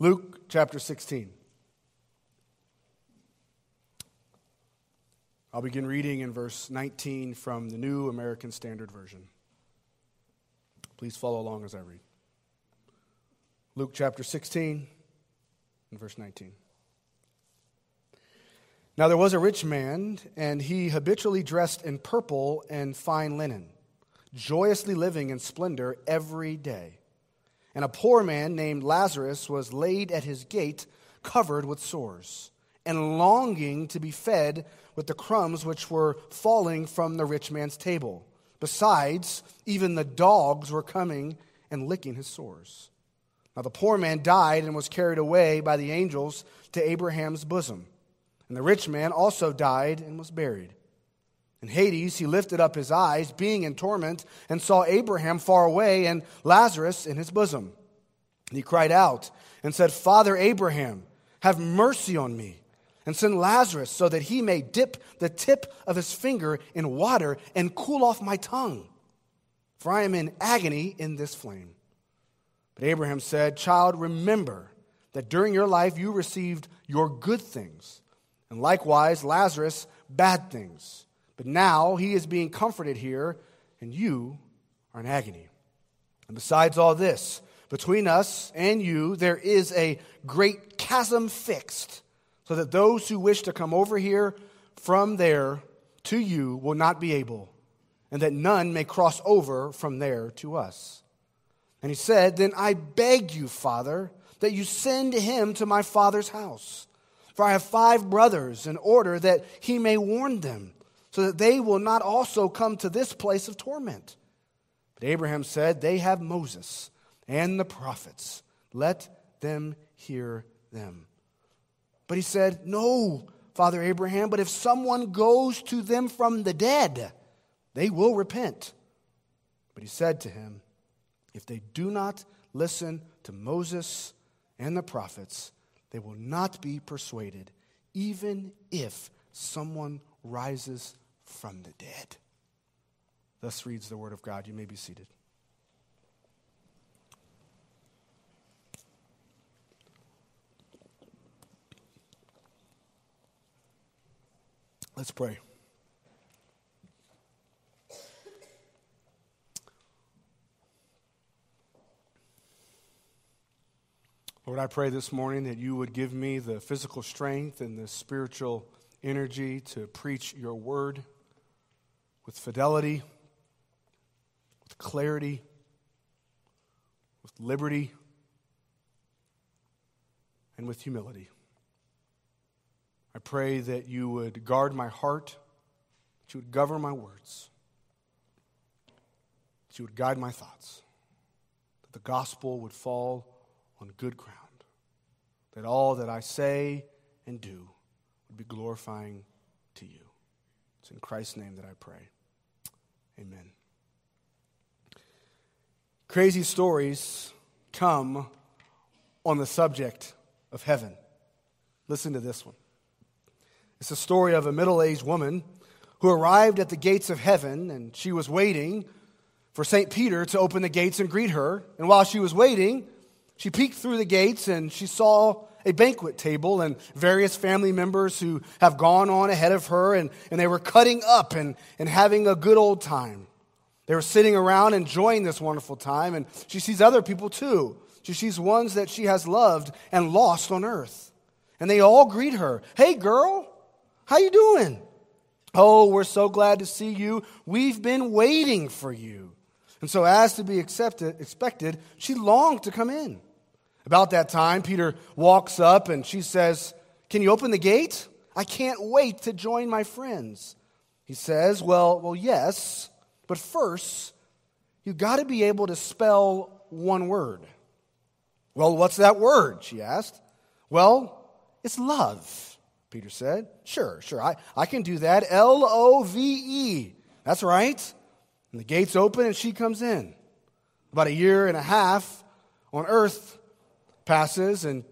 Luke chapter 16. I'll begin reading in verse 19 from the New American Standard Version. Please follow along as I read. Luke chapter 16 and verse 19. Now there was a rich man, and he habitually dressed in purple and fine linen, joyously living in splendor every day. And a poor man named Lazarus was laid at his gate, covered with sores, and longing to be fed with the crumbs which were falling from the rich man's table. Besides, even the dogs were coming and licking his sores. Now the poor man died and was carried away by the angels to Abraham's bosom. And the rich man also died and was buried. In Hades, he lifted up his eyes, being in torment, and saw Abraham far away and Lazarus in his bosom. And he cried out and said, Father Abraham, have mercy on me, and send Lazarus so that he may dip the tip of his finger in water and cool off my tongue, for I am in agony in this flame. But Abraham said, Child, remember that during your life you received your good things, and likewise Lazarus bad things. But now he is being comforted here, and you are in agony. And besides all this, between us and you, there is a great chasm fixed, so that those who wish to come over here from there to you will not be able, and that none may cross over from there to us. And he said, Then I beg you, Father, that you send him to my father's house. For I have five brothers, in order that he may warn them so that they will not also come to this place of torment. But Abraham said, They have Moses and the prophets. Let them hear them. But he said, No, Father Abraham, but if someone goes to them from the dead, they will repent. But he said to him, If they do not listen to Moses and the prophets, they will not be persuaded, even if someone rises from the dead. Thus reads the Word of God. You may be seated. Let's pray. Lord, I pray this morning that you would give me the physical strength and the spiritual energy to preach your word with fidelity, with clarity, with liberty, and with humility. I pray that you would guard my heart, that you would govern my words, that you would guide my thoughts, that the gospel would fall on good ground, that all that I say and do would be glorifying to you. It's in Christ's name that I pray. Amen. Crazy stories come on the subject of heaven. Listen to this one. It's a story of a middle aged woman who arrived at the gates of heaven and she was waiting for St. Peter to open the gates and greet her. And while she was waiting, she peeked through the gates and she saw a banquet table and various family members who have gone on ahead of her, and, and they were cutting up and, and having a good old time. They were sitting around enjoying this wonderful time, and she sees other people too. She sees ones that she has loved and lost on earth. And they all greet her. Hey, girl, how you doing? Oh, we're so glad to see you. We've been waiting for you. And so, as to be accepted, expected, she longed to come in. About that time, Peter walks up and she says, Can you open the gate? I can't wait to join my friends. He says, Well, well, yes, but first, you've got to be able to spell one word. Well, what's that word? She asked. Well, it's love, Peter said. Sure, sure, I, I can do that. L O V E. That's right. And the gates open and she comes in. About a year and a half on earth, passes, and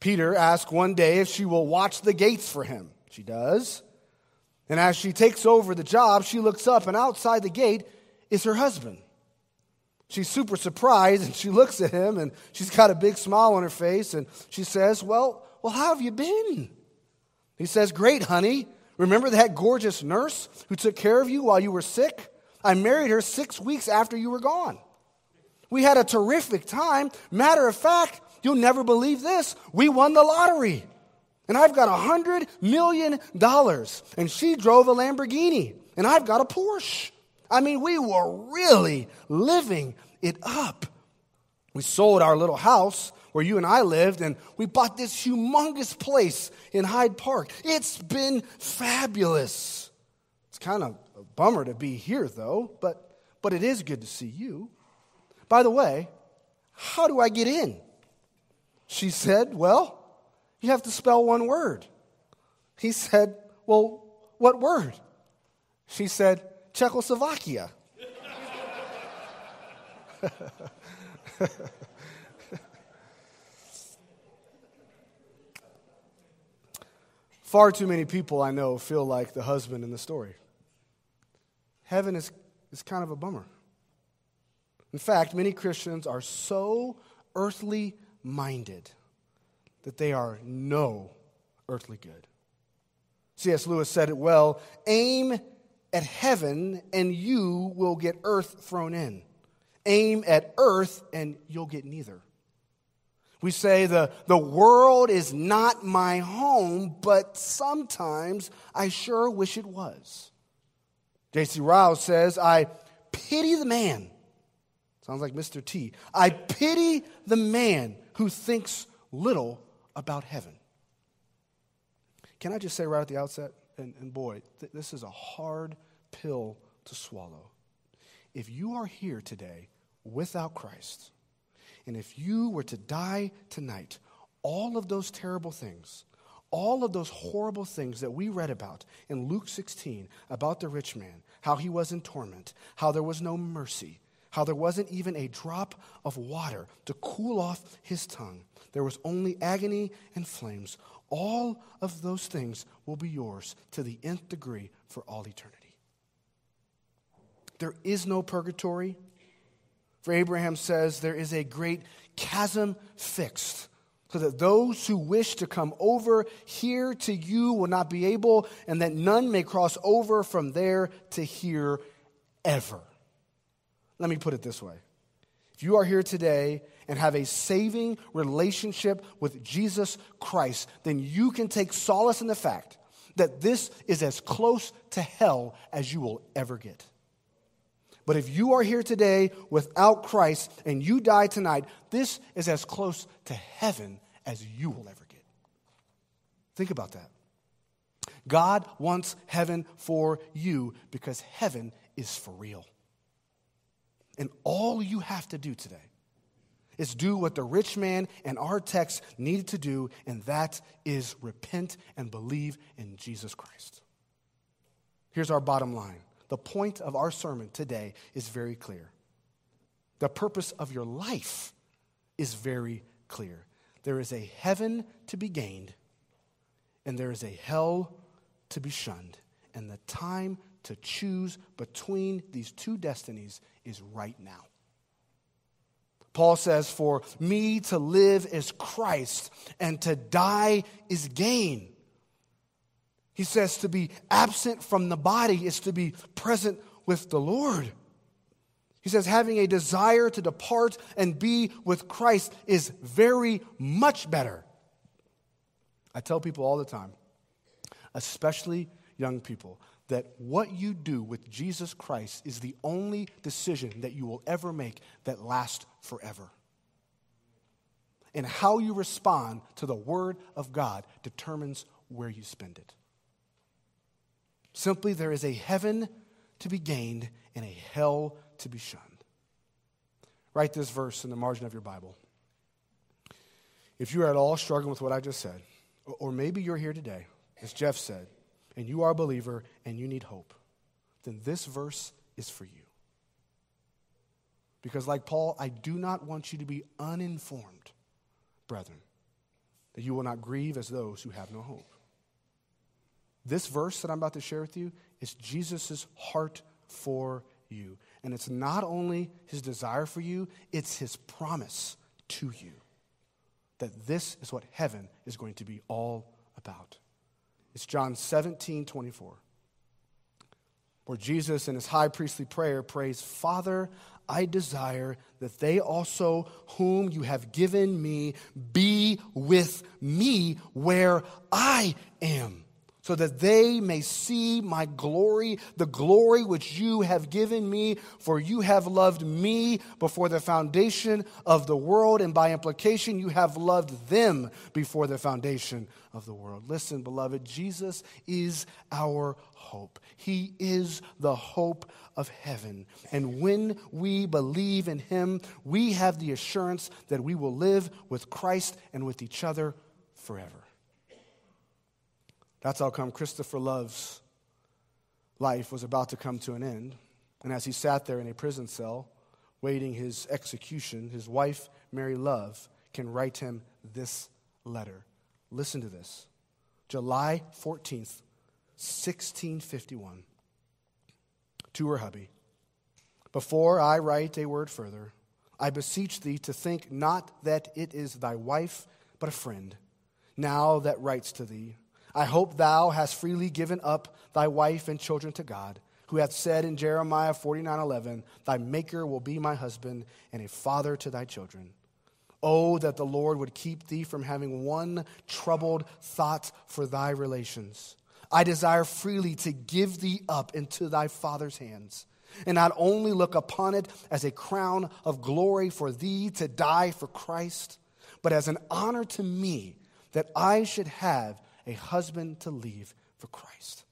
Peter asks one day if she will watch the gates for him. She does. And as she takes over the job, she looks up, and outside the gate is her husband. She's super surprised and she looks at him and she's got a big smile on her face and she says, Well, well, how have you been? He says, Great, honey. Remember that gorgeous nurse who took care of you while you were sick? I married her six weeks after you were gone. We had a terrific time. Matter of fact, you'll never believe this. We won the lottery. And I've got a hundred million dollars. And she drove a Lamborghini. And I've got a Porsche. I mean, we were really living it up. We sold our little house where you and I lived, and we bought this humongous place in Hyde Park. It's been fabulous. It's kind of a bummer to be here, though, but, but it is good to see you. By the way, how do I get in? She said, Well, you have to spell one word. He said, Well, what word? She said, Czechoslovakia. Far too many people I know feel like the husband in the story. Heaven is, is kind of a bummer. In fact, many Christians are so earthly minded that they are no earthly good. C.S. Lewis said it well aim at heaven and you will get earth thrown in. Aim at earth and you'll get neither. We say the, the world is not my home, but sometimes I sure wish it was. J.C. Ryle says, I pity the man. Sounds like Mr. T. I pity the man who thinks little about heaven. Can I just say right at the outset, and, and boy, th- this is a hard pill to swallow. If you are here today without Christ, and if you were to die tonight, all of those terrible things, all of those horrible things that we read about in Luke 16 about the rich man, how he was in torment, how there was no mercy, how there wasn't even a drop of water to cool off his tongue, there was only agony and flames. All of those things will be yours to the nth degree for all eternity. There is no purgatory. For Abraham says there is a great chasm fixed, so that those who wish to come over here to you will not be able, and that none may cross over from there to here ever. Let me put it this way. If you are here today and have a saving relationship with Jesus Christ, then you can take solace in the fact that this is as close to hell as you will ever get. But if you are here today without Christ and you die tonight, this is as close to heaven as you will ever get. Think about that. God wants heaven for you because heaven is for real. And all you have to do today is do what the rich man and our text needed to do, and that is repent and believe in Jesus Christ. Here's our bottom line the point of our sermon today is very clear. The purpose of your life is very clear. There is a heaven to be gained, and there is a hell to be shunned. And the time to choose between these two destinies is right now. Paul says, For me to live is Christ, and to die is gain. He says to be absent from the body is to be present with the Lord. He says having a desire to depart and be with Christ is very much better. I tell people all the time, especially young people, that what you do with Jesus Christ is the only decision that you will ever make that lasts forever. And how you respond to the Word of God determines where you spend it. Simply, there is a heaven to be gained and a hell to be shunned. Write this verse in the margin of your Bible. If you are at all struggling with what I just said, or maybe you're here today, as Jeff said, and you are a believer and you need hope, then this verse is for you. Because, like Paul, I do not want you to be uninformed, brethren, that you will not grieve as those who have no hope. This verse that I'm about to share with you is Jesus' heart for you. And it's not only his desire for you, it's his promise to you that this is what heaven is going to be all about. It's John 17, 24, where Jesus, in his high priestly prayer, prays, Father, I desire that they also, whom you have given me, be with me where I am so that they may see my glory, the glory which you have given me, for you have loved me before the foundation of the world, and by implication, you have loved them before the foundation of the world. Listen, beloved, Jesus is our hope. He is the hope of heaven. And when we believe in Him, we have the assurance that we will live with Christ and with each other forever. That's how come Christopher Love's life was about to come to an end. And as he sat there in a prison cell, waiting his execution, his wife, Mary Love, can write him this letter. Listen to this July 14th, 1651. To her hubby. Before I write a word further, I beseech thee to think not that it is thy wife, but a friend, now that writes to thee I hope thou hast freely given up thy wife and children to God, who hath said in Jeremiah 49 11, Thy maker will be my husband and a father to thy children. Oh, that the Lord would keep thee from having one troubled thought for thy relations. I desire freely to give thee up into thy father's hands, and not only look upon it as a crown of glory for thee to die for Christ, but as an honor to me that I should have a husband to leave for Christ.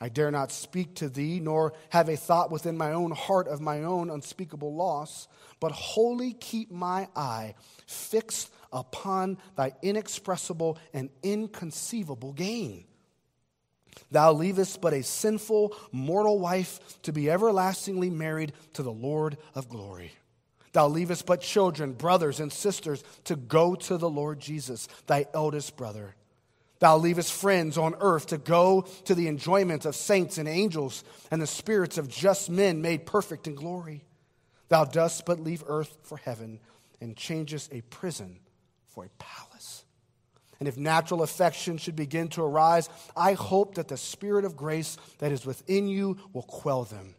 I dare not speak to thee, nor have a thought within my own heart of my own unspeakable loss, but wholly keep my eye fixed upon thy inexpressible and inconceivable gain. Thou leavest but a sinful, mortal wife to be everlastingly married to the Lord of glory. Thou leavest but children, brothers, and sisters to go to the Lord Jesus, thy eldest brother. Thou leavest friends on earth to go to the enjoyment of saints and angels and the spirits of just men made perfect in glory. Thou dost but leave earth for heaven and changest a prison for a palace. And if natural affection should begin to arise, I hope that the spirit of grace that is within you will quell them,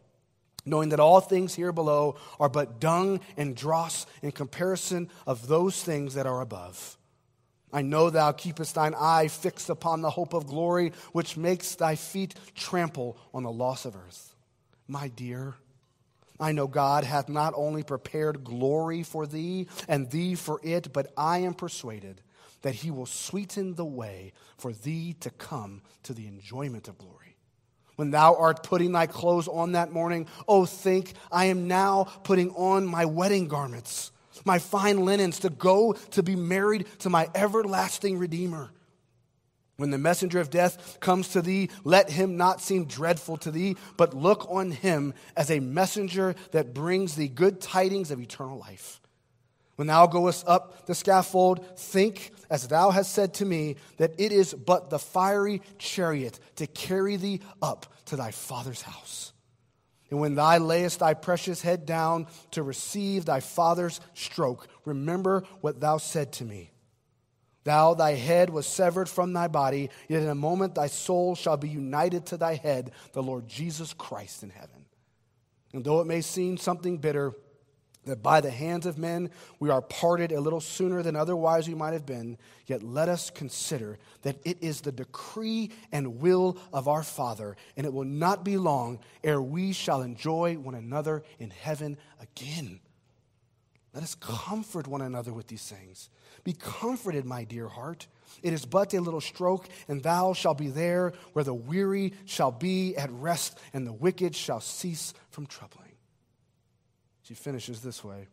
knowing that all things here below are but dung and dross in comparison of those things that are above. I know thou keepest thine eye fixed upon the hope of glory, which makes thy feet trample on the loss of earth. My dear, I know God hath not only prepared glory for thee and thee for it, but I am persuaded that he will sweeten the way for thee to come to the enjoyment of glory. When thou art putting thy clothes on that morning, oh, think, I am now putting on my wedding garments my fine linens, to go to be married to my everlasting Redeemer. When the messenger of death comes to thee, let him not seem dreadful to thee, but look on him as a messenger that brings thee good tidings of eternal life. When thou goest up the scaffold, think, as thou hast said to me, that it is but the fiery chariot to carry thee up to thy father's house. And when thou layest thy precious head down to receive thy father's stroke, remember what thou said to me. Thou, thy head was severed from thy body, yet in a moment thy soul shall be united to thy head, the Lord Jesus Christ in heaven. And though it may seem something bitter, that by the hands of men we are parted a little sooner than otherwise we might have been, yet let us consider that it is the decree and will of our Father, and it will not be long ere we shall enjoy one another in heaven again. Let us comfort one another with these things. Be comforted, my dear heart. It is but a little stroke, and thou shalt be there where the weary shall be at rest, and the wicked shall cease from troubling. She finishes this way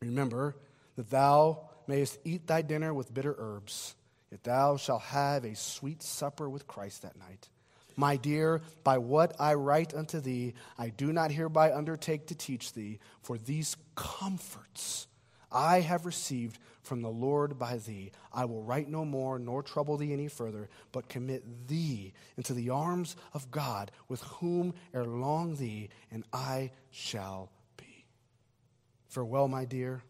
Remember that thou mayest eat thy dinner with bitter herbs, yet thou shalt have a sweet supper with Christ that night. My dear, by what I write unto thee, I do not hereby undertake to teach thee, for these comforts I have received from the Lord by thee. I will write no more, nor trouble thee any further, but commit thee into the arms of God, with whom ere long thee and I shall. Farewell, my dear.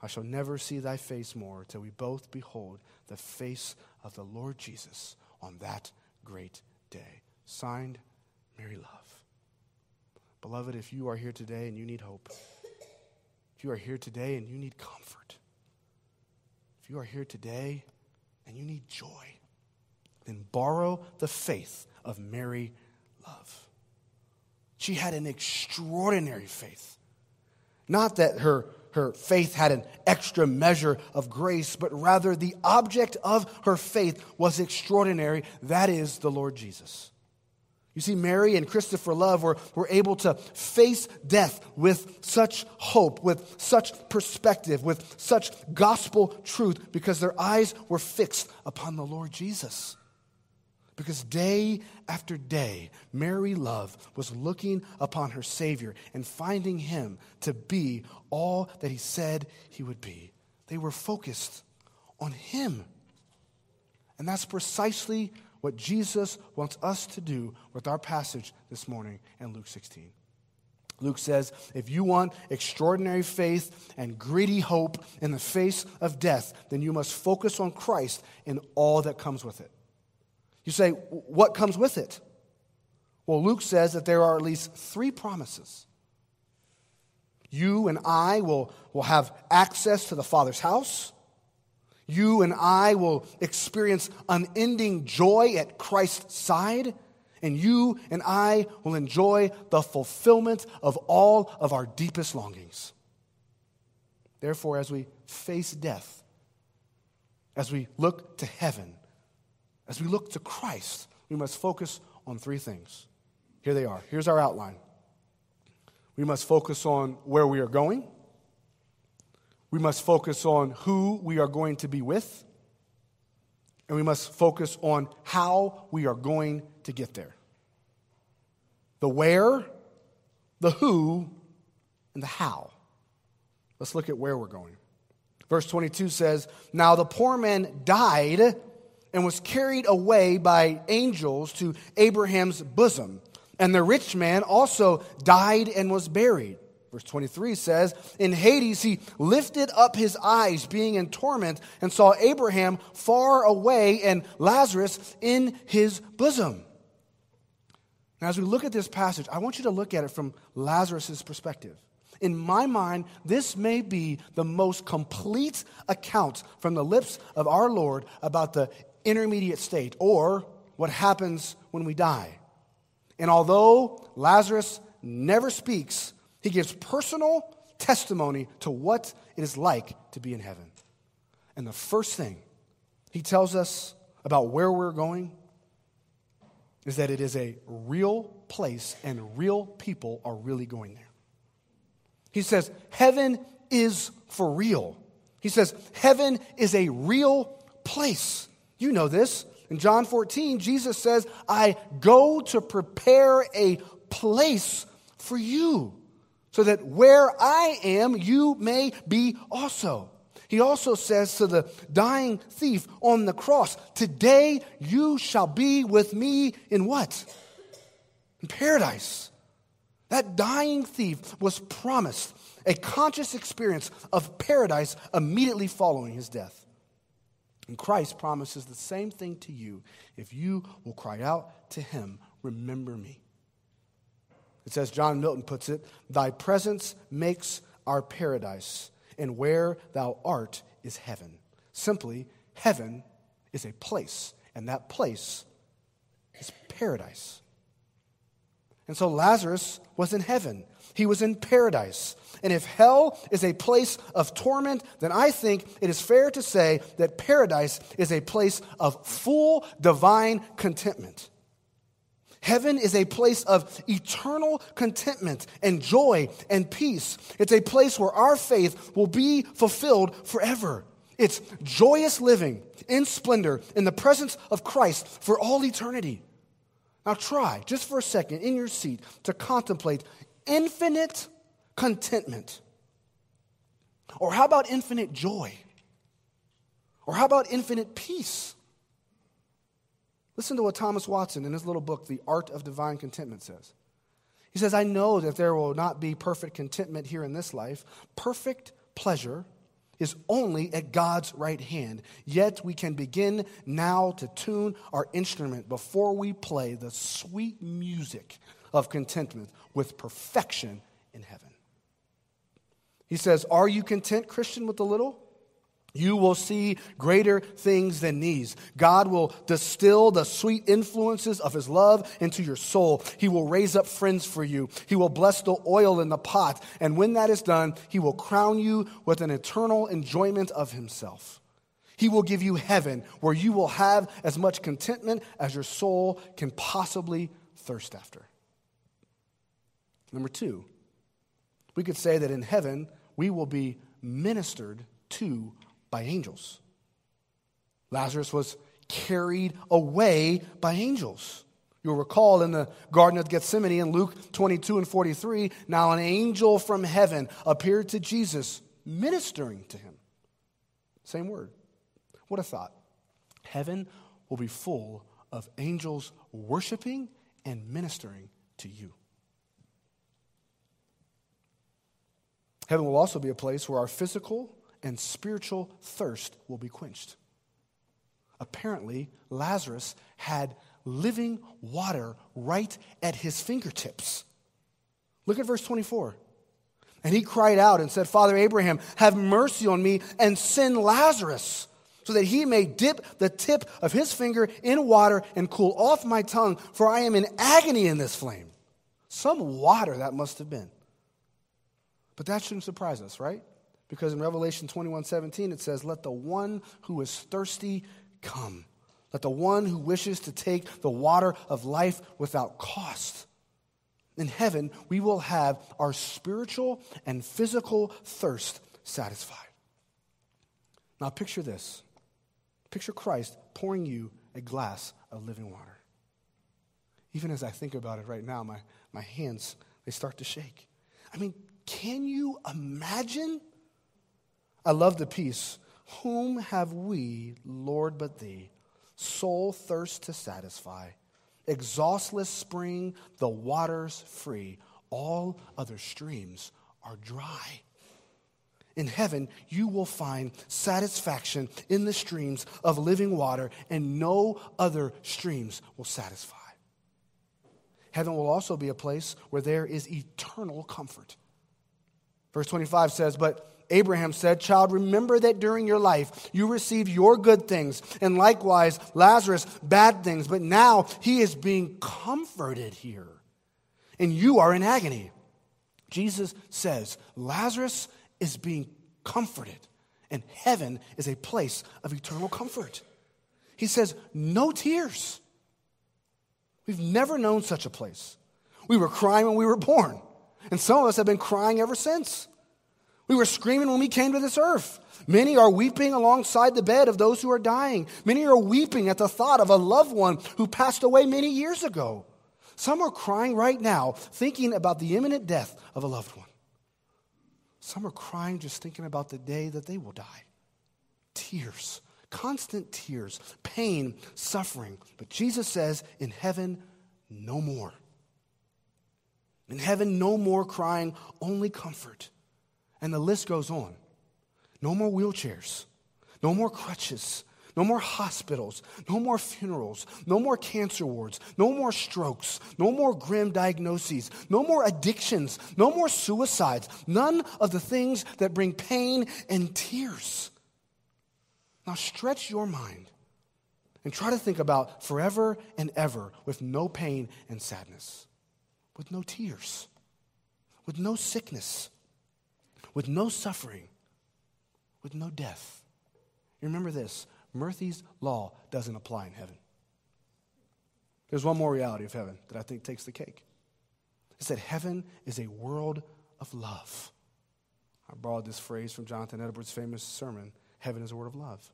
I shall never see thy face more till we both behold the face of the Lord Jesus on that great day. Signed, Mary Love. Beloved, if you are here today and you need hope, if you are here today and you need comfort, if you are here today and you need joy, then borrow the faith of Mary Love. She had an extraordinary faith. Not that her, her faith had an extra measure of grace, but rather the object of her faith was extraordinary. That is the Lord Jesus. You see, Mary and Christopher Love were, were able to face death with such hope, with such perspective, with such gospel truth, because their eyes were fixed upon the Lord Jesus. Because day after day, Mary Love was looking upon her Savior and finding him to be all that he said he would be. They were focused on him. And that's precisely what Jesus wants us to do with our passage this morning in Luke 16. Luke says, if you want extraordinary faith and greedy hope in the face of death, then you must focus on Christ and all that comes with it. You say, what comes with it? Well, Luke says that there are at least three promises. You and I will, will have access to the Father's house. You and I will experience unending joy at Christ's side, and you and I will enjoy the fulfillment of all of our deepest longings. Therefore, as we face death, as we look to heaven, as we look to Christ, we must focus on three things. Here they are. Here's our outline. We must focus on where we are going. We must focus on who we are going to be with, and we must focus on how we are going to get there. The where, the who, and the how. Let's look at where we're going. Verse 22 says, Now the poor man died and was carried away by angels to Abraham's bosom. And the rich man also died and was buried. Verse 23 says, In Hades he lifted up his eyes, being in torment, and saw Abraham far away and Lazarus in his bosom. Now, as we look at this passage, I want you to look at it from Lazarus' perspective. In my mind, this may be the most complete account from the lips of our Lord about the intermediate state or what happens when we die. And although Lazarus never speaks, he gives personal testimony to what it is like to be in heaven. And the first thing he tells us about where we're going is that it is a real place and real people are really going there. He says, Heaven is for real. He says, Heaven is a real place. You know this. In John 14, Jesus says, I go to prepare a place for you so that where I am, you may be also. He also says to the dying thief on the cross, Today you shall be with me in what? In paradise. That dying thief was promised a conscious experience of paradise immediately following his death. And Christ promises the same thing to you if you will cry out to him, Remember me. It says, John Milton puts it, Thy presence makes our paradise, and where thou art is heaven. Simply, heaven is a place, and that place is paradise. And so Lazarus was in heaven. He was in paradise. And if hell is a place of torment, then I think it is fair to say that paradise is a place of full divine contentment. Heaven is a place of eternal contentment and joy and peace. It's a place where our faith will be fulfilled forever. It's joyous living in splendor in the presence of Christ for all eternity. Now, try just for a second in your seat to contemplate infinite contentment. Or how about infinite joy? Or how about infinite peace? Listen to what Thomas Watson in his little book, The Art of Divine Contentment, says. He says, I know that there will not be perfect contentment here in this life. Perfect pleasure is only at God's right hand. Yet we can begin now to tune our instrument before we play the sweet music of contentment with perfection in heaven. He says, Are you content, Christian, with the little? You will see greater things than these. God will distill the sweet influences of His love into your soul. He will raise up friends for you. He will bless the oil in the pot. And when that is done, He will crown you with an eternal enjoyment of Himself. He will give you heaven where you will have as much contentment as your soul can possibly thirst after. Number two, we could say that in heaven we will be ministered to by angels. Lazarus was carried away by angels. You'll recall in the Garden of Gethsemane in Luke 22 and 43, now an angel from heaven appeared to Jesus, ministering to him. Same word. What a thought. Heaven will be full of angels worshiping and ministering to you. Heaven will also be a place where our physical and spiritual thirst will be quenched. Apparently, Lazarus had living water right at his fingertips. Look at verse 24. And he cried out and said, Father Abraham, have mercy on me and send Lazarus so that he may dip the tip of his finger in water and cool off my tongue, for I am in agony in this flame. Some water that must have been. But that shouldn't surprise us, right? Because in Revelation 21 17, it says, Let the one who is thirsty come. Let the one who wishes to take the water of life without cost. In heaven, we will have our spiritual and physical thirst satisfied. Now, picture this. Picture Christ pouring you a glass of living water. Even as I think about it right now, my, my hands, they start to shake. I mean, can you imagine I love the piece. Whom have we, Lord, but thee? Soul thirst to satisfy. Exhaustless spring, the waters free. All other streams are dry. In heaven, you will find satisfaction in the streams of living water, and no other streams will satisfy. Heaven will also be a place where there is eternal comfort. Verse 25 says, But Abraham said, Child, remember that during your life you received your good things, and likewise Lazarus bad things, but now he is being comforted here, and you are in agony. Jesus says, Lazarus is being comforted, and heaven is a place of eternal comfort. He says, No tears. We've never known such a place. We were crying when we were born, and some of us have been crying ever since. We were screaming when we came to this earth. Many are weeping alongside the bed of those who are dying. Many are weeping at the thought of a loved one who passed away many years ago. Some are crying right now, thinking about the imminent death of a loved one. Some are crying just thinking about the day that they will die. Tears, constant tears, pain, suffering. But Jesus says, in heaven, no more. In heaven, no more crying, only comfort. And the list goes on. No more wheelchairs, no more crutches, no more hospitals, no more funerals, no more cancer wards, no more strokes, no more grim diagnoses, no more addictions, no more suicides, none of the things that bring pain and tears. Now stretch your mind and try to think about forever and ever with no pain and sadness, with no tears, with no sickness, with no suffering, with no death. Remember this Murphy's law doesn't apply in heaven. There's one more reality of heaven that I think takes the cake. It's that heaven is a world of love. I borrowed this phrase from Jonathan Edwards' famous sermon Heaven is a word of love.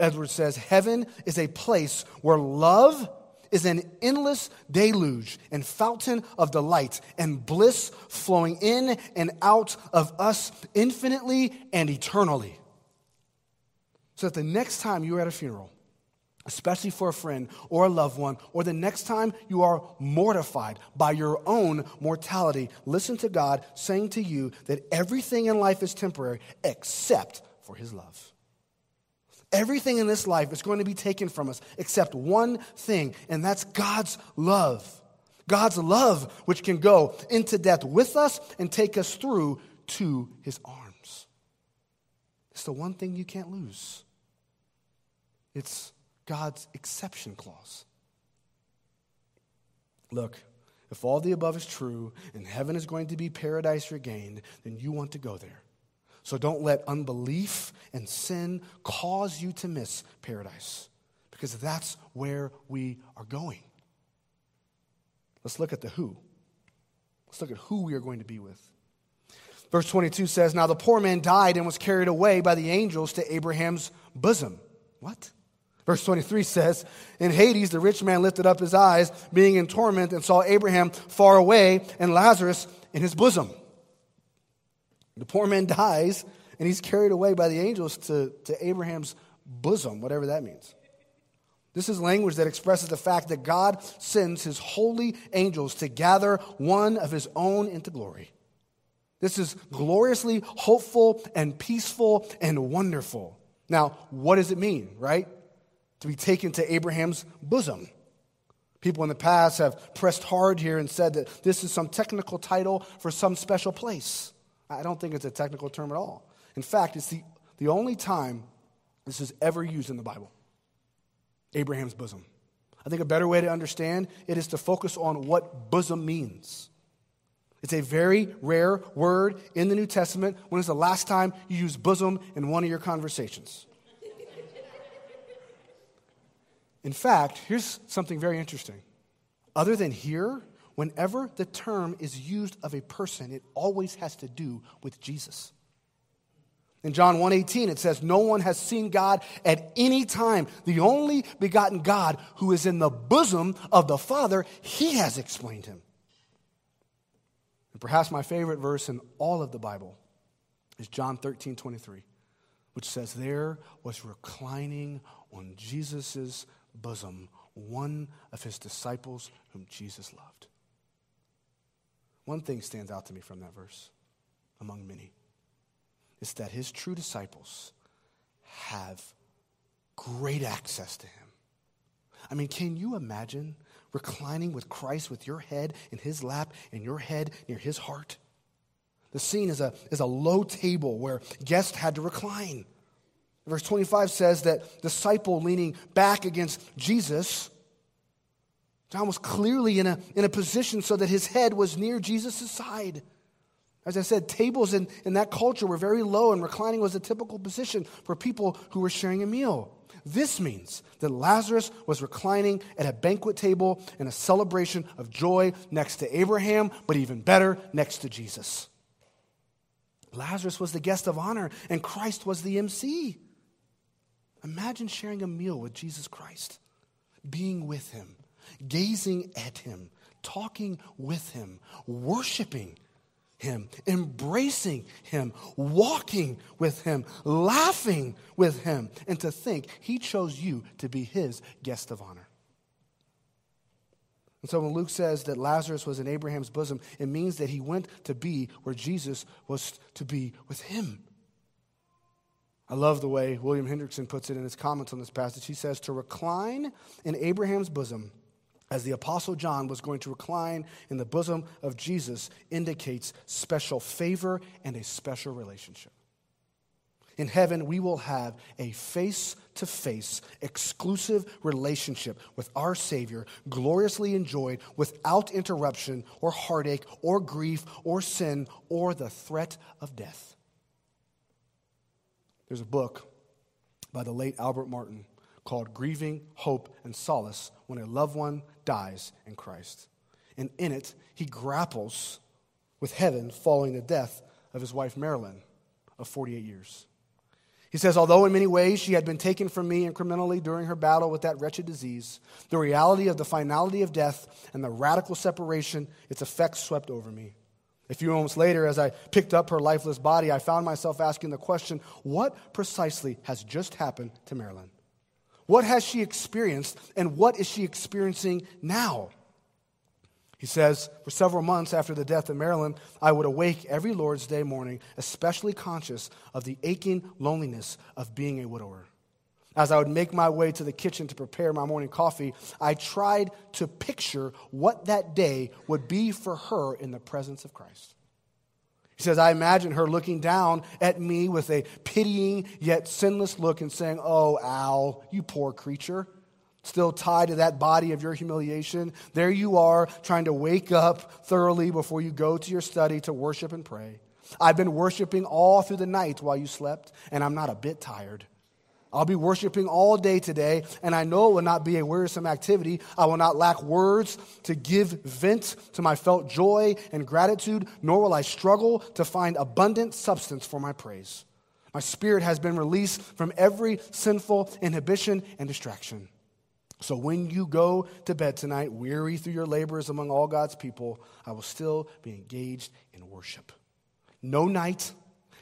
Edwards says, Heaven is a place where love is an endless deluge and fountain of delight and bliss flowing in and out of us infinitely and eternally. So that the next time you're at a funeral, especially for a friend or a loved one, or the next time you are mortified by your own mortality, listen to God saying to you that everything in life is temporary except for His love. Everything in this life is going to be taken from us except one thing, and that's God's love. God's love, which can go into death with us and take us through to His arms. It's the one thing you can't lose. It's God's exception clause. Look, if all the above is true and heaven is going to be paradise regained, then you want to go there. So don't let unbelief and sin cause you to miss paradise because that's where we are going. Let's look at the who. Let's look at who we are going to be with. Verse 22 says, Now the poor man died and was carried away by the angels to Abraham's bosom. What? Verse 23 says, In Hades, the rich man lifted up his eyes, being in torment, and saw Abraham far away and Lazarus in his bosom. The poor man dies, and he's carried away by the angels to, to Abraham's bosom, whatever that means. This is language that expresses the fact that God sends his holy angels to gather one of his own into glory. This is gloriously hopeful and peaceful and wonderful. Now, what does it mean, right? to be taken to Abraham's bosom. People in the past have pressed hard here and said that this is some technical title for some special place. I don't think it's a technical term at all. In fact, it's the, the only time this is ever used in the Bible Abraham's bosom. I think a better way to understand it is to focus on what bosom means. It's a very rare word in the New Testament. When is the last time you used bosom in one of your conversations? In fact, here's something very interesting. Other than here, whenever the term is used of a person, it always has to do with Jesus. In John 1:18 it says no one has seen God at any time. The only begotten God who is in the bosom of the Father, he has explained him. And perhaps my favorite verse in all of the Bible is John 13:23, which says there was reclining on Jesus' bosom one of his disciples whom Jesus loved. One thing stands out to me from that verse, among many, is that his true disciples have great access to him. I mean, can you imagine reclining with Christ with your head in his lap and your head near his heart? The scene is a, is a low table where guests had to recline. Verse 25 says that disciple leaning back against Jesus, John was clearly in a, in a position so that his head was near Jesus' side. As I said, tables in, in that culture were very low, and reclining was a typical position for people who were sharing a meal. This means that Lazarus was reclining at a banquet table in a celebration of joy next to Abraham, but even better, next to Jesus. Lazarus was the guest of honor, and Christ was the MC. Imagine sharing a meal with Jesus Christ, being with him, gazing at him, talking with him, worshiping him, embracing him, walking with him, laughing with him, and to think he chose you to be his guest of honor. And so when Luke says that Lazarus was in Abraham's bosom, it means that he went to be where Jesus was to be with him. I love the way William Hendriksen puts it in his comments on this passage. He says, To recline in Abraham's bosom, as the Apostle John was going to recline in the bosom of Jesus, indicates special favor and a special relationship. In heaven, we will have a face to face, exclusive relationship with our Savior, gloriously enjoyed without interruption or heartache or grief or sin or the threat of death. There's a book by the late Albert Martin called Grieving, Hope, and Solace When a Loved One Dies in Christ. And in it, he grapples with heaven following the death of his wife Marilyn of 48 years. He says, although in many ways she had been taken from me incrementally during her battle with that wretched disease, the reality of the finality of death and the radical separation, its effects swept over me. A few moments later, as I picked up her lifeless body, I found myself asking the question what precisely has just happened to Marilyn? What has she experienced, and what is she experiencing now? He says, For several months after the death of Marilyn, I would awake every Lord's Day morning, especially conscious of the aching loneliness of being a widower. As I would make my way to the kitchen to prepare my morning coffee, I tried to picture what that day would be for her in the presence of Christ. He says, I imagine her looking down at me with a pitying yet sinless look and saying, Oh, Al, you poor creature, still tied to that body of your humiliation. There you are, trying to wake up thoroughly before you go to your study to worship and pray. I've been worshiping all through the night while you slept, and I'm not a bit tired. I'll be worshiping all day today, and I know it will not be a wearisome activity. I will not lack words to give vent to my felt joy and gratitude, nor will I struggle to find abundant substance for my praise. My spirit has been released from every sinful inhibition and distraction. So when you go to bed tonight, weary through your labors among all God's people, I will still be engaged in worship. No night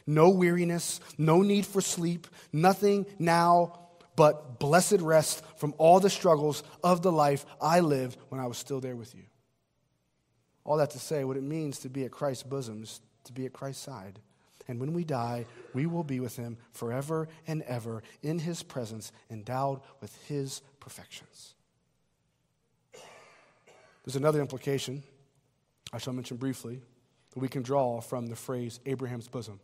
no weariness, no need for sleep, nothing now but blessed rest from all the struggles of the life I lived when I was still there with you. All that to say, what it means to be at Christ's bosom is to be at Christ's side. And when we die, we will be with him forever and ever in his presence, endowed with his perfections. There's another implication I shall mention briefly that we can draw from the phrase Abraham's bosom.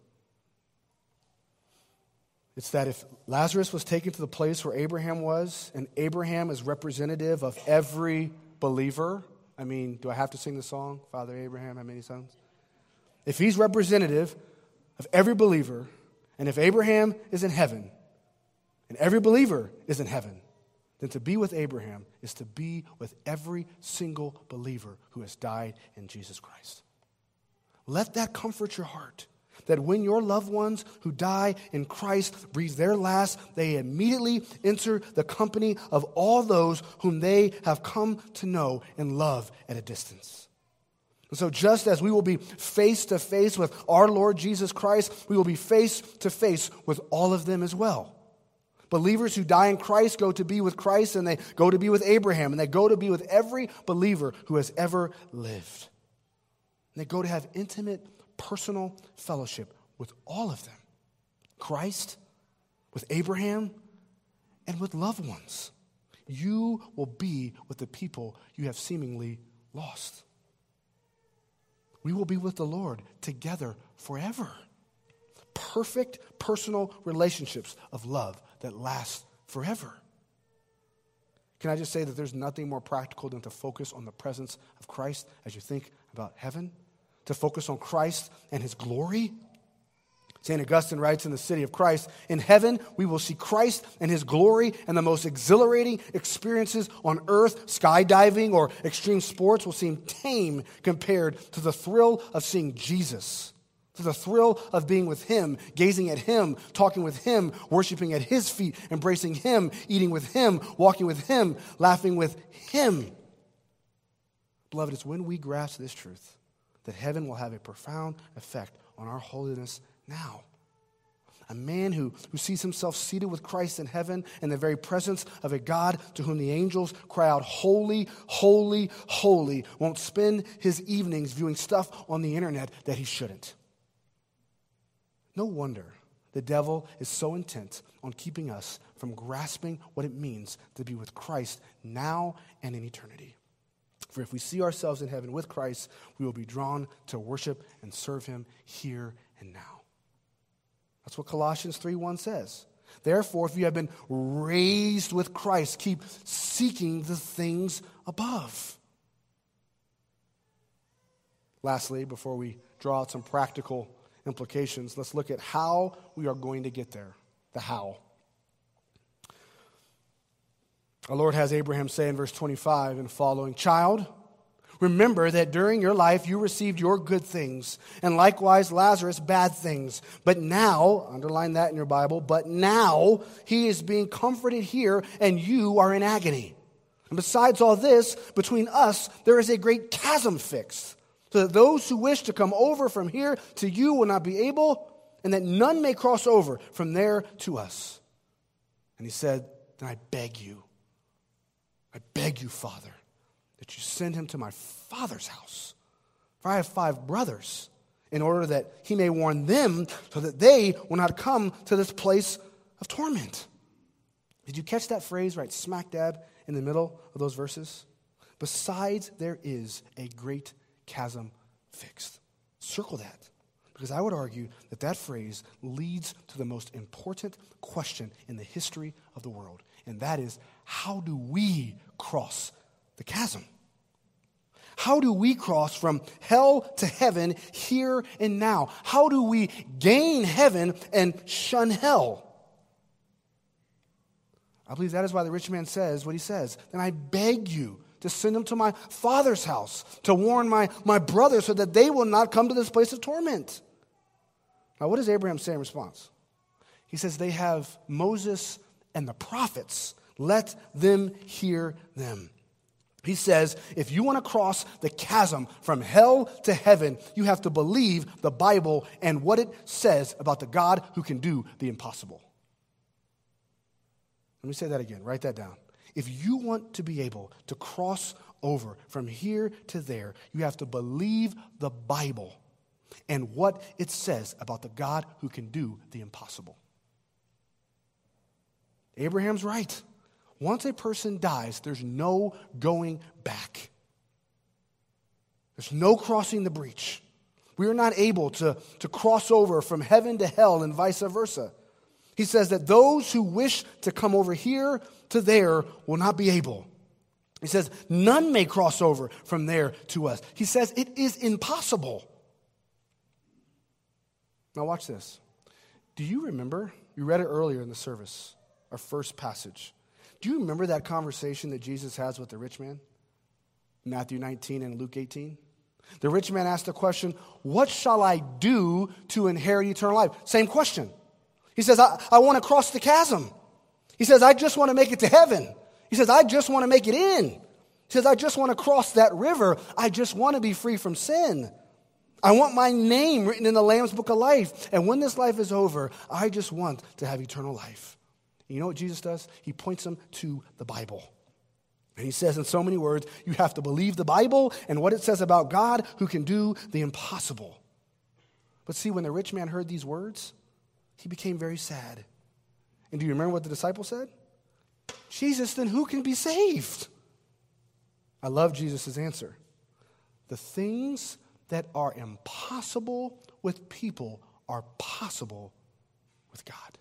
It's that if Lazarus was taken to the place where Abraham was, and Abraham is representative of every believer, I mean, do I have to sing the song, Father Abraham, how many sons? If he's representative of every believer, and if Abraham is in heaven, and every believer is in heaven, then to be with Abraham is to be with every single believer who has died in Jesus Christ. Let that comfort your heart that when your loved ones who die in Christ breathe their last, they immediately enter the company of all those whom they have come to know and love at a distance. And so, just as we will be face to face with our Lord Jesus Christ, we will be face to face with all of them as well. Believers who die in Christ go to be with Christ, and they go to be with Abraham, and they go to be with every believer who has ever lived. And they go to have intimate personal fellowship with all of them Christ, with Abraham, and with loved ones. You will be with the people you have seemingly lost. We will be with the Lord together forever. Perfect personal relationships of love that last forever. Can I just say that there's nothing more practical than to focus on the presence of Christ as you think about heaven? To focus on Christ and his glory. St. Augustine writes in the City of Christ In heaven, we will see Christ and his glory, and the most exhilarating experiences on earth, skydiving or extreme sports, will seem tame compared to the thrill of seeing Jesus, to the thrill of being with him, gazing at him, talking with him, worshiping at his feet, embracing him, eating with him, walking with him, laughing with him. Beloved, it's when we grasp this truth that heaven will have a profound effect on our holiness now. A man who, who sees himself seated with Christ in heaven in the very presence of a God to whom the angels cry out, Holy, holy, holy, won't spend his evenings viewing stuff on the internet that he shouldn't. No wonder the devil is so intent on keeping us from grasping what it means to be with Christ now and in eternity. For if we see ourselves in heaven with Christ, we will be drawn to worship and serve him here and now. That's what Colossians 3:1 says. Therefore, if you have been raised with Christ, keep seeking the things above. Lastly, before we draw out some practical implications, let's look at how we are going to get there. The how. Our Lord has Abraham say in verse 25 and following Child, remember that during your life you received your good things, and likewise Lazarus bad things. But now, underline that in your Bible, but now he is being comforted here, and you are in agony. And besides all this, between us there is a great chasm fixed, so that those who wish to come over from here to you will not be able, and that none may cross over from there to us. And he said, Then I beg you, I beg you, Father, that you send him to my father's house. For I have five brothers, in order that he may warn them, so that they will not come to this place of torment. Did you catch that phrase right smack dab in the middle of those verses? Besides, there is a great chasm fixed. Circle that. Because I would argue that that phrase leads to the most important question in the history of the world. And that is how do we cross the chasm? How do we cross from hell to heaven here and now? How do we gain heaven and shun hell? I believe that is why the rich man says what he says. Then I beg you to send them to my father's house, to warn my, my brothers so that they will not come to this place of torment. Now, what does Abraham say in response? He says, They have Moses and the prophets. Let them hear them. He says, if you want to cross the chasm from hell to heaven, you have to believe the Bible and what it says about the God who can do the impossible. Let me say that again. Write that down. If you want to be able to cross over from here to there, you have to believe the Bible and what it says about the God who can do the impossible. Abraham's right. Once a person dies, there's no going back. There's no crossing the breach. We are not able to, to cross over from heaven to hell and vice versa. He says that those who wish to come over here to there will not be able. He says, none may cross over from there to us. He says, it is impossible. Now, watch this. Do you remember? You read it earlier in the service, our first passage. Do you remember that conversation that Jesus has with the rich man? Matthew 19 and Luke 18. The rich man asked the question, What shall I do to inherit eternal life? Same question. He says, I, I want to cross the chasm. He says, I just want to make it to heaven. He says, I just want to make it in. He says, I just want to cross that river. I just want to be free from sin. I want my name written in the Lamb's book of life. And when this life is over, I just want to have eternal life. And you know what Jesus does? He points them to the Bible. And he says in so many words, you have to believe the Bible and what it says about God who can do the impossible. But see, when the rich man heard these words, he became very sad. And do you remember what the disciple said? Jesus, then who can be saved? I love Jesus' answer. The things that are impossible with people are possible with God.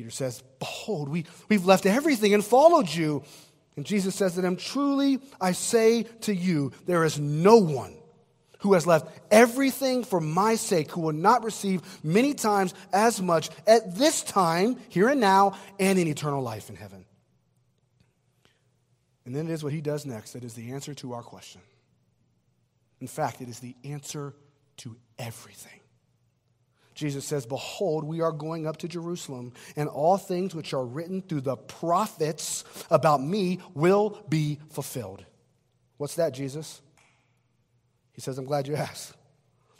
Peter says, Behold, we, we've left everything and followed you. And Jesus says to them, Truly I say to you, there is no one who has left everything for my sake, who will not receive many times as much at this time, here and now, and in eternal life in heaven. And then it is what he does next that is the answer to our question. In fact, it is the answer to everything. Jesus says, Behold, we are going up to Jerusalem, and all things which are written through the prophets about me will be fulfilled. What's that, Jesus? He says, I'm glad you asked.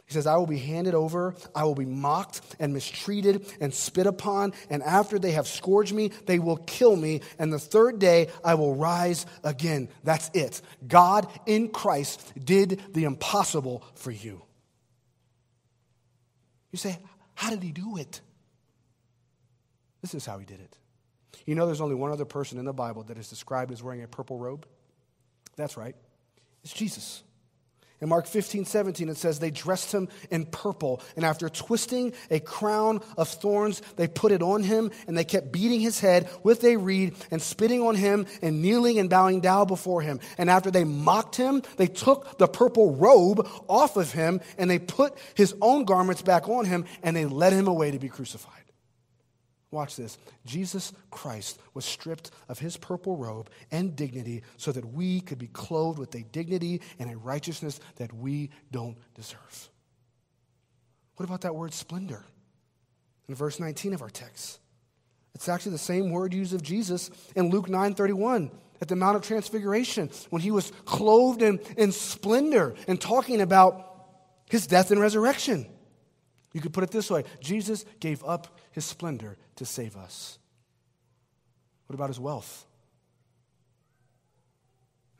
He says, I will be handed over, I will be mocked and mistreated and spit upon, and after they have scourged me, they will kill me, and the third day I will rise again. That's it. God in Christ did the impossible for you. You say, How did he do it? This is how he did it. You know, there's only one other person in the Bible that is described as wearing a purple robe? That's right, it's Jesus. In Mark 15, 17, it says, They dressed him in purple, and after twisting a crown of thorns, they put it on him, and they kept beating his head with a reed, and spitting on him, and kneeling and bowing down before him. And after they mocked him, they took the purple robe off of him, and they put his own garments back on him, and they led him away to be crucified. Watch this. Jesus Christ was stripped of his purple robe and dignity so that we could be clothed with a dignity and a righteousness that we don't deserve. What about that word splendor in verse 19 of our text? It's actually the same word used of Jesus in Luke 9:31. at the Mount of Transfiguration when he was clothed in, in splendor and talking about his death and resurrection. You could put it this way Jesus gave up his splendor to save us. What about his wealth?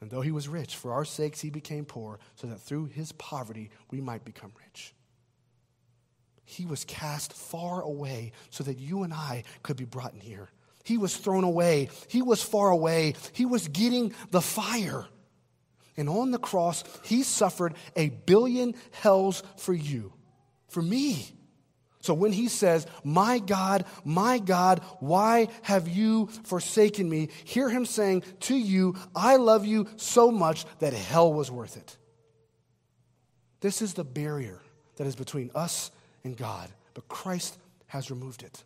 And though he was rich, for our sakes he became poor, so that through his poverty we might become rich. He was cast far away so that you and I could be brought in here. He was thrown away. He was far away. He was getting the fire. And on the cross, he suffered a billion hells for you, for me. So when he says, My God, my God, why have you forsaken me? Hear him saying to you, I love you so much that hell was worth it. This is the barrier that is between us and God, but Christ has removed it.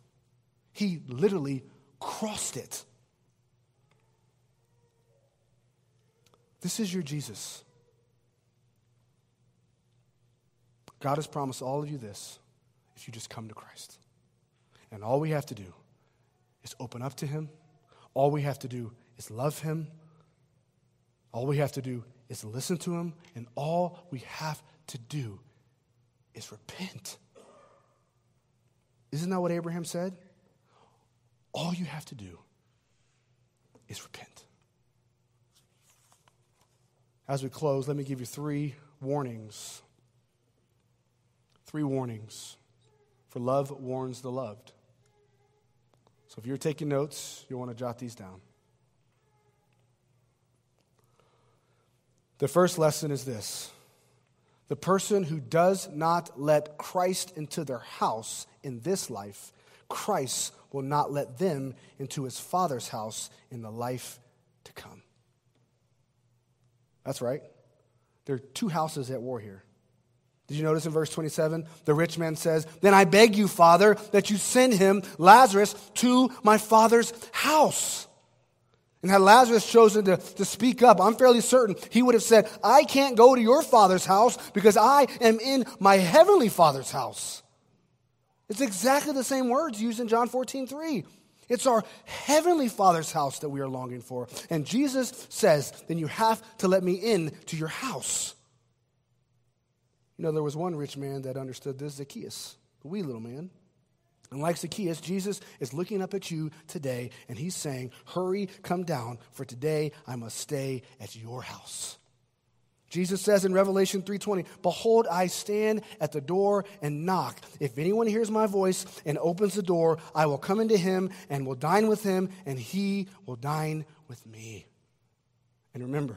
He literally crossed it. This is your Jesus. God has promised all of you this if you just come to Christ. And all we have to do is open up to Him. All we have to do is love Him. All we have to do is listen to Him. And all we have to do is repent. Isn't that what Abraham said? All you have to do is repent. As we close, let me give you three warnings. Three warnings for love warns the loved. So if you're taking notes, you'll want to jot these down. The first lesson is this the person who does not let Christ into their house in this life, Christ will not let them into his Father's house in the life to come. That's right. There are two houses at war here. Did you notice in verse 27? The rich man says, Then I beg you, Father, that you send him, Lazarus, to my father's house. And had Lazarus chosen to, to speak up, I'm fairly certain he would have said, I can't go to your father's house because I am in my heavenly father's house. It's exactly the same words used in John 14, 3. It's our heavenly father's house that we are longing for. And Jesus says, Then you have to let me in to your house. You know, there was one rich man that understood this Zacchaeus, the wee little man. And like Zacchaeus, Jesus is looking up at you today and he's saying, Hurry, come down, for today I must stay at your house. Jesus says in Revelation 3:20, "Behold, I stand at the door and knock. If anyone hears my voice and opens the door, I will come into him and will dine with him, and he will dine with me." And remember,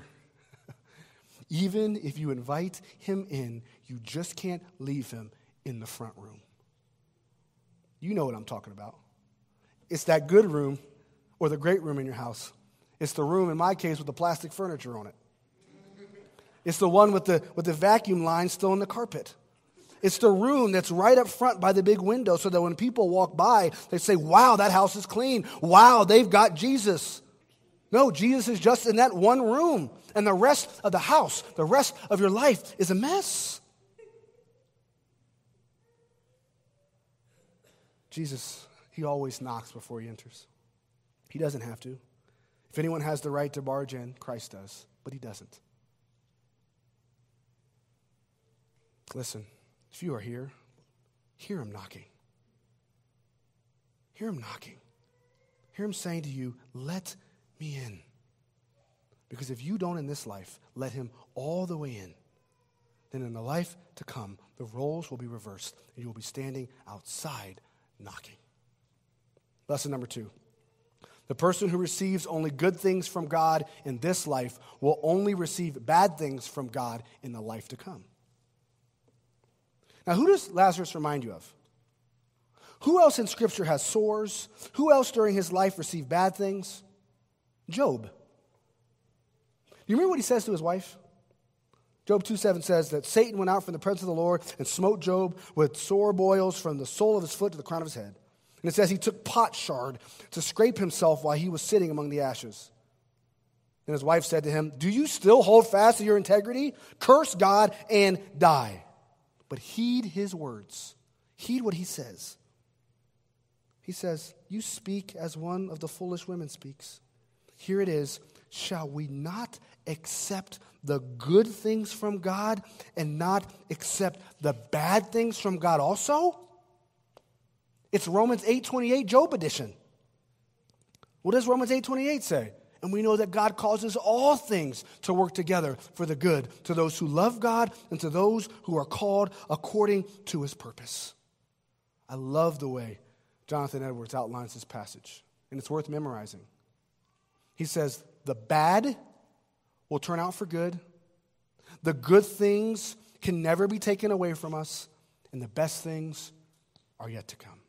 even if you invite him in, you just can't leave him in the front room. You know what I'm talking about. It's that good room or the great room in your house. It's the room, in my case, with the plastic furniture on it. It's the one with the, with the vacuum line still in the carpet. It's the room that's right up front by the big window so that when people walk by, they say, Wow, that house is clean. Wow, they've got Jesus. No, Jesus is just in that one room. And the rest of the house, the rest of your life is a mess. Jesus, he always knocks before he enters. He doesn't have to. If anyone has the right to barge in, Christ does, but he doesn't. Listen, if you are here, hear him knocking. Hear him knocking. Hear him saying to you, Let me in. Because if you don't in this life let him all the way in, then in the life to come, the roles will be reversed and you will be standing outside knocking. Lesson number two. The person who receives only good things from God in this life will only receive bad things from God in the life to come. Now, who does Lazarus remind you of? Who else in Scripture has sores? Who else during his life received bad things? Job. You remember what he says to his wife? Job 2 7 says that Satan went out from the presence of the Lord and smote Job with sore boils from the sole of his foot to the crown of his head. And it says he took potsherd to scrape himself while he was sitting among the ashes. And his wife said to him, Do you still hold fast to your integrity? Curse God and die. But heed his words, heed what he says. He says, You speak as one of the foolish women speaks. Here it is Shall we not accept the good things from God and not accept the bad things from God also? It's Romans 8:28 Job edition. What does Romans 8:28 say? And we know that God causes all things to work together for the good to those who love God and to those who are called according to his purpose. I love the way Jonathan Edwards outlines this passage, and it's worth memorizing. He says, The bad will turn out for good, the good things can never be taken away from us, and the best things are yet to come.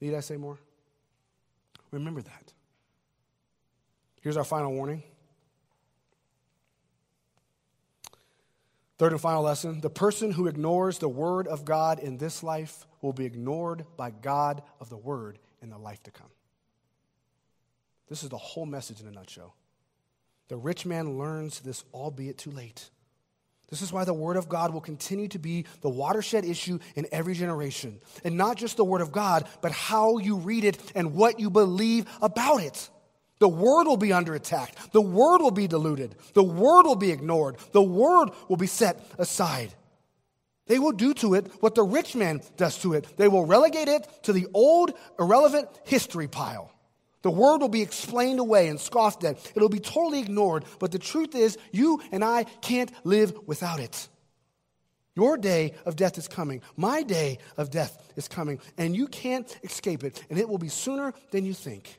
Need I say more? Remember that. Here's our final warning. Third and final lesson the person who ignores the word of God in this life will be ignored by God of the word in the life to come. This is the whole message in a nutshell. The rich man learns this, albeit too late. This is why the Word of God will continue to be the watershed issue in every generation. And not just the Word of God, but how you read it and what you believe about it. The word will be under attack. The word will be diluted. The word will be ignored. The word will be set aside. They will do to it what the rich man does to it. They will relegate it to the old, irrelevant history pile. The word will be explained away and scoffed at. It'll be totally ignored. But the truth is, you and I can't live without it. Your day of death is coming. My day of death is coming. And you can't escape it. And it will be sooner than you think.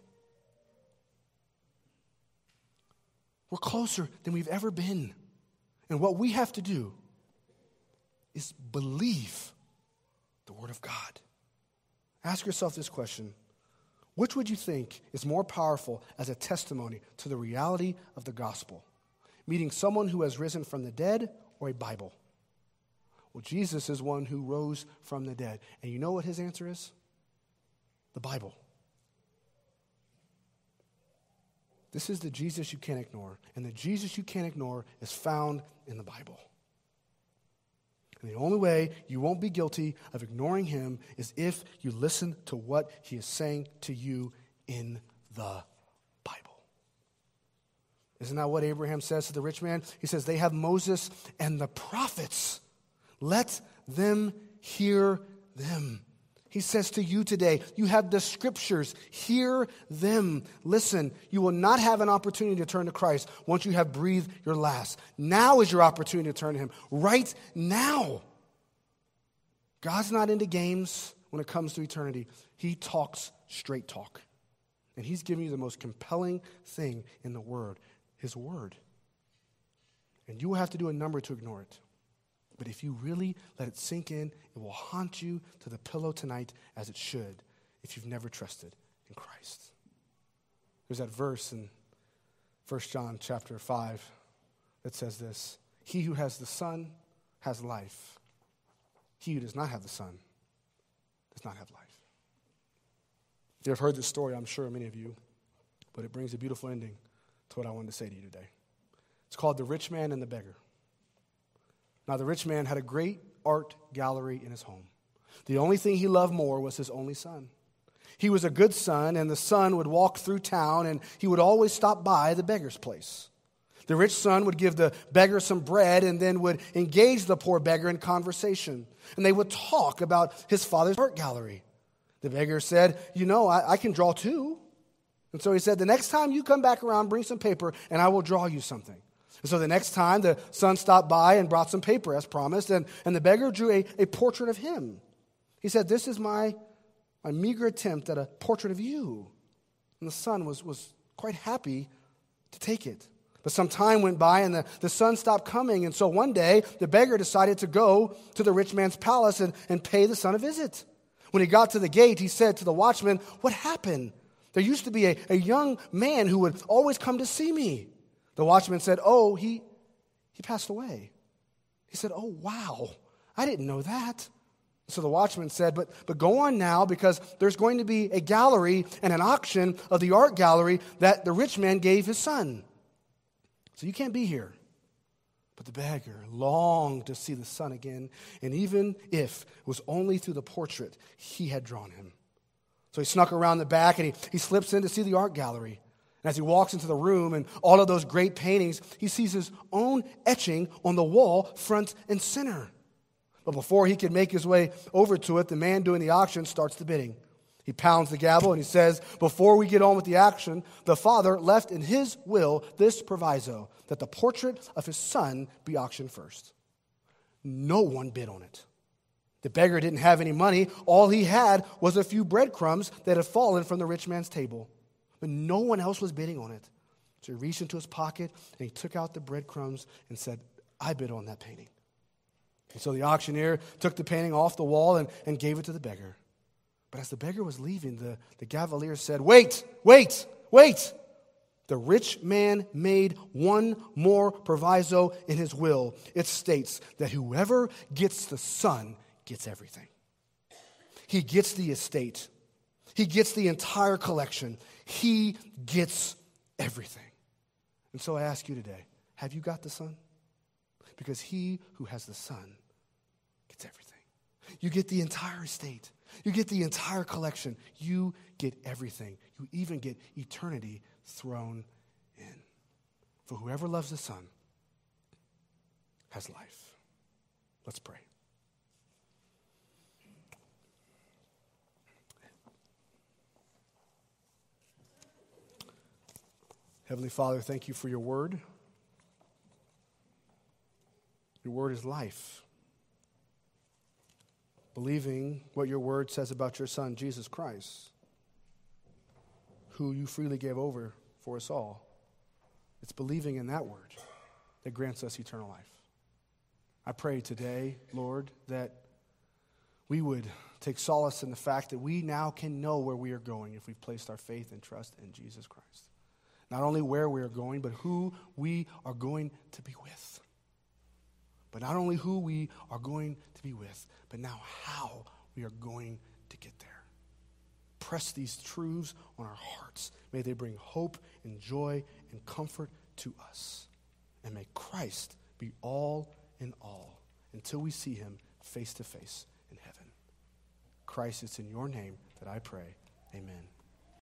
We're closer than we've ever been. And what we have to do is believe the Word of God. Ask yourself this question Which would you think is more powerful as a testimony to the reality of the gospel? Meeting someone who has risen from the dead or a Bible? Well, Jesus is one who rose from the dead. And you know what his answer is? The Bible. This is the Jesus you can't ignore. And the Jesus you can't ignore is found in the Bible. And the only way you won't be guilty of ignoring him is if you listen to what he is saying to you in the Bible. Isn't that what Abraham says to the rich man? He says, They have Moses and the prophets. Let them hear them. He says to you today, you have the scriptures, hear them. Listen, you will not have an opportunity to turn to Christ once you have breathed your last. Now is your opportunity to turn to Him. Right now. God's not into games when it comes to eternity, He talks straight talk. And He's giving you the most compelling thing in the Word His Word. And you will have to do a number to ignore it. But if you really let it sink in, it will haunt you to the pillow tonight as it should if you've never trusted in Christ. There's that verse in 1 John chapter 5 that says this He who has the Son has life. He who does not have the Son does not have life. You have heard this story, I'm sure, many of you, but it brings a beautiful ending to what I wanted to say to you today. It's called The Rich Man and the Beggar. Now, the rich man had a great art gallery in his home. The only thing he loved more was his only son. He was a good son, and the son would walk through town and he would always stop by the beggar's place. The rich son would give the beggar some bread and then would engage the poor beggar in conversation. And they would talk about his father's art gallery. The beggar said, You know, I, I can draw too. And so he said, The next time you come back around, bring some paper and I will draw you something. And so the next time the son stopped by and brought some paper as promised, and, and the beggar drew a, a portrait of him. He said, This is my, my meager attempt at a portrait of you. And the son was, was quite happy to take it. But some time went by and the, the son stopped coming. And so one day, the beggar decided to go to the rich man's palace and, and pay the son a visit. When he got to the gate, he said to the watchman, What happened? There used to be a, a young man who would always come to see me. The watchman said, Oh, he, he passed away. He said, Oh, wow. I didn't know that. So the watchman said, but, but go on now because there's going to be a gallery and an auction of the art gallery that the rich man gave his son. So you can't be here. But the beggar longed to see the son again, and even if it was only through the portrait, he had drawn him. So he snuck around the back and he, he slips in to see the art gallery. And as he walks into the room and all of those great paintings, he sees his own etching on the wall, front and center. But before he can make his way over to it, the man doing the auction starts the bidding. He pounds the gavel and he says, Before we get on with the action, the father left in his will this proviso that the portrait of his son be auctioned first. No one bid on it. The beggar didn't have any money. All he had was a few breadcrumbs that had fallen from the rich man's table. But no one else was bidding on it. So he reached into his pocket and he took out the breadcrumbs and said, I bid on that painting. And so the auctioneer took the painting off the wall and, and gave it to the beggar. But as the beggar was leaving, the, the cavalier said, Wait, wait, wait. The rich man made one more proviso in his will. It states that whoever gets the son gets everything. He gets the estate, he gets the entire collection, he gets everything. And so I ask you today have you got the son? Because he who has the son gets everything. You get the entire estate. You get the entire collection. You get everything. You even get eternity thrown in. For whoever loves the Son has life. Let's pray. Heavenly Father, thank you for your word. Your word is life. Believing what your word says about your Son, Jesus Christ, who you freely gave over for us all. It's believing in that word that grants us eternal life. I pray today, Lord, that we would take solace in the fact that we now can know where we are going if we've placed our faith and trust in Jesus Christ. Not only where we are going, but who we are going to be with. But not only who we are going to be with, but now how we are going to get there. Press these truths on our hearts. May they bring hope and joy and comfort to us. And may Christ be all in all until we see him face to face in heaven. Christ, it's in your name that I pray. Amen.